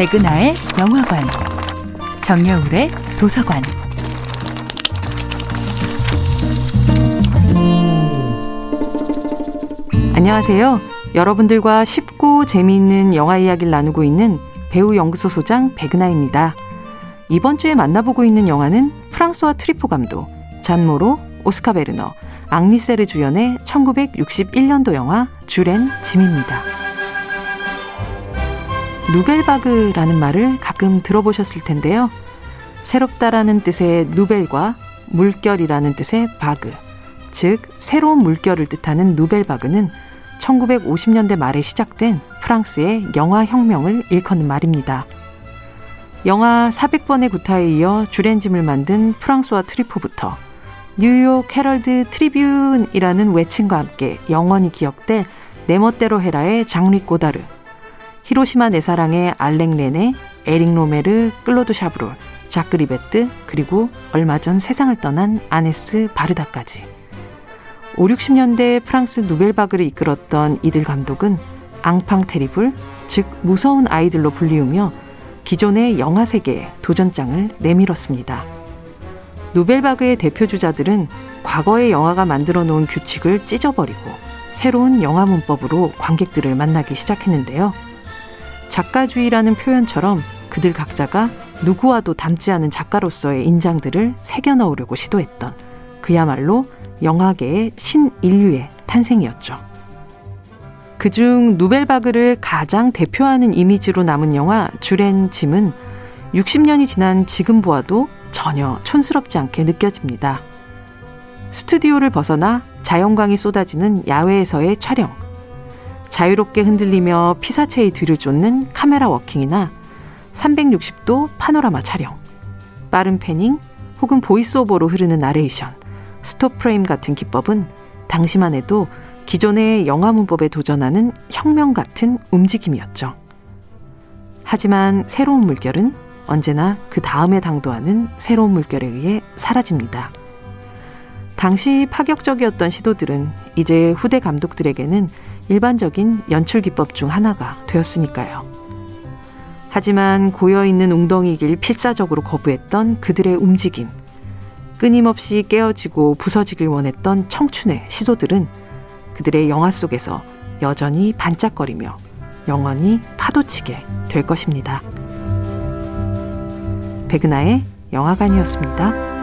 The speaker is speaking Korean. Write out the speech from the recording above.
백은하의 영화관, 정여울의 도서관. 안녕하세요. 여러분들과 쉽고 재미있는 영화 이야기를 나누고 있는 배우 연구소 소장 백은하입니다. 이번 주에 만나보고 있는 영화는 프랑스와 트리포 감독, 잔모로, 오스카 베르너, 앙리세르 주연의 1961년도 영화 주렌 짐입니다. 누벨바그라는 말을 가끔 들어보셨을 텐데요. 새롭다라는 뜻의 nouvelle과 물결이라는 뜻의 vague, 즉 새로운 물결을 뜻하는 누벨바그는 1950년대 말에 시작된 프랑스의 영화 혁명을 일컫는 말입니다. 영화 400번의 구타에 이어 쥴 앤 짐을 만든 프랑수아 트뤼포부터 뉴욕 헤럴드 트리뷴이라는 외침과 함께 영원히 기억될 네 멋대로 해라의 장 뤽 고다르 히로시마 내 사랑의 알랭 레네, 에릭 로메르, 클로드 샤브롤, 자크 리베트, 그리고 얼마 전 세상을 떠난 아네스 바르다까지. 5, 60년대 프랑스 누벨바그를 이끌었던 이들 감독은 앙팡 테리블, 즉 무서운 아이들로 불리우며 기존의 영화 세계에 도전장을 내밀었습니다. 누벨바그의 대표 주자들은 과거의 영화가 만들어 놓은 규칙을 찢어버리고 새로운 영화 문법으로 관객들을 만나기 시작했는데요. 작가주의라는 표현처럼 그들 각자가 누구와도 닮지 않은 작가로서의 인장들을 새겨 넣으려고 시도했던 그야말로 영화계의 신인류의 탄생이었죠. 그중 누벨바그를 가장 대표하는 이미지로 남은 영화 주렌 짐은 60년이 지난 지금 보아도 전혀 촌스럽지 않게 느껴집니다. 스튜디오를 벗어나 자연광이 쏟아지는 야외에서의 촬영, 자유롭게 흔들리며 피사체의 뒤를 쫓는 카메라 워킹이나 360도 파노라마 촬영, 빠른 패닝 혹은 voice-over로 흐르는 나레이션, stop frame 같은 기법은 당시만 해도 기존의 영화 문법에 도전하는 혁명 같은 움직임이었죠. 하지만 새로운 물결은 언제나 그 다음에 당도하는 새로운 물결에 의해 사라집니다. 당시 파격적이었던 시도들은 이제 후대 감독들에게는 일반적인 연출 기법 중 하나가 되었으니까요. 하지만 고여있는 웅덩이길 필사적으로 거부했던 그들의 움직임, 끊임없이 깨어지고 부서지길 원했던 청춘의 시도들은 그들의 영화 속에서 여전히 반짝거리며 영원히 파도치게 될 것입니다. 백은하의 영화관이었습니다.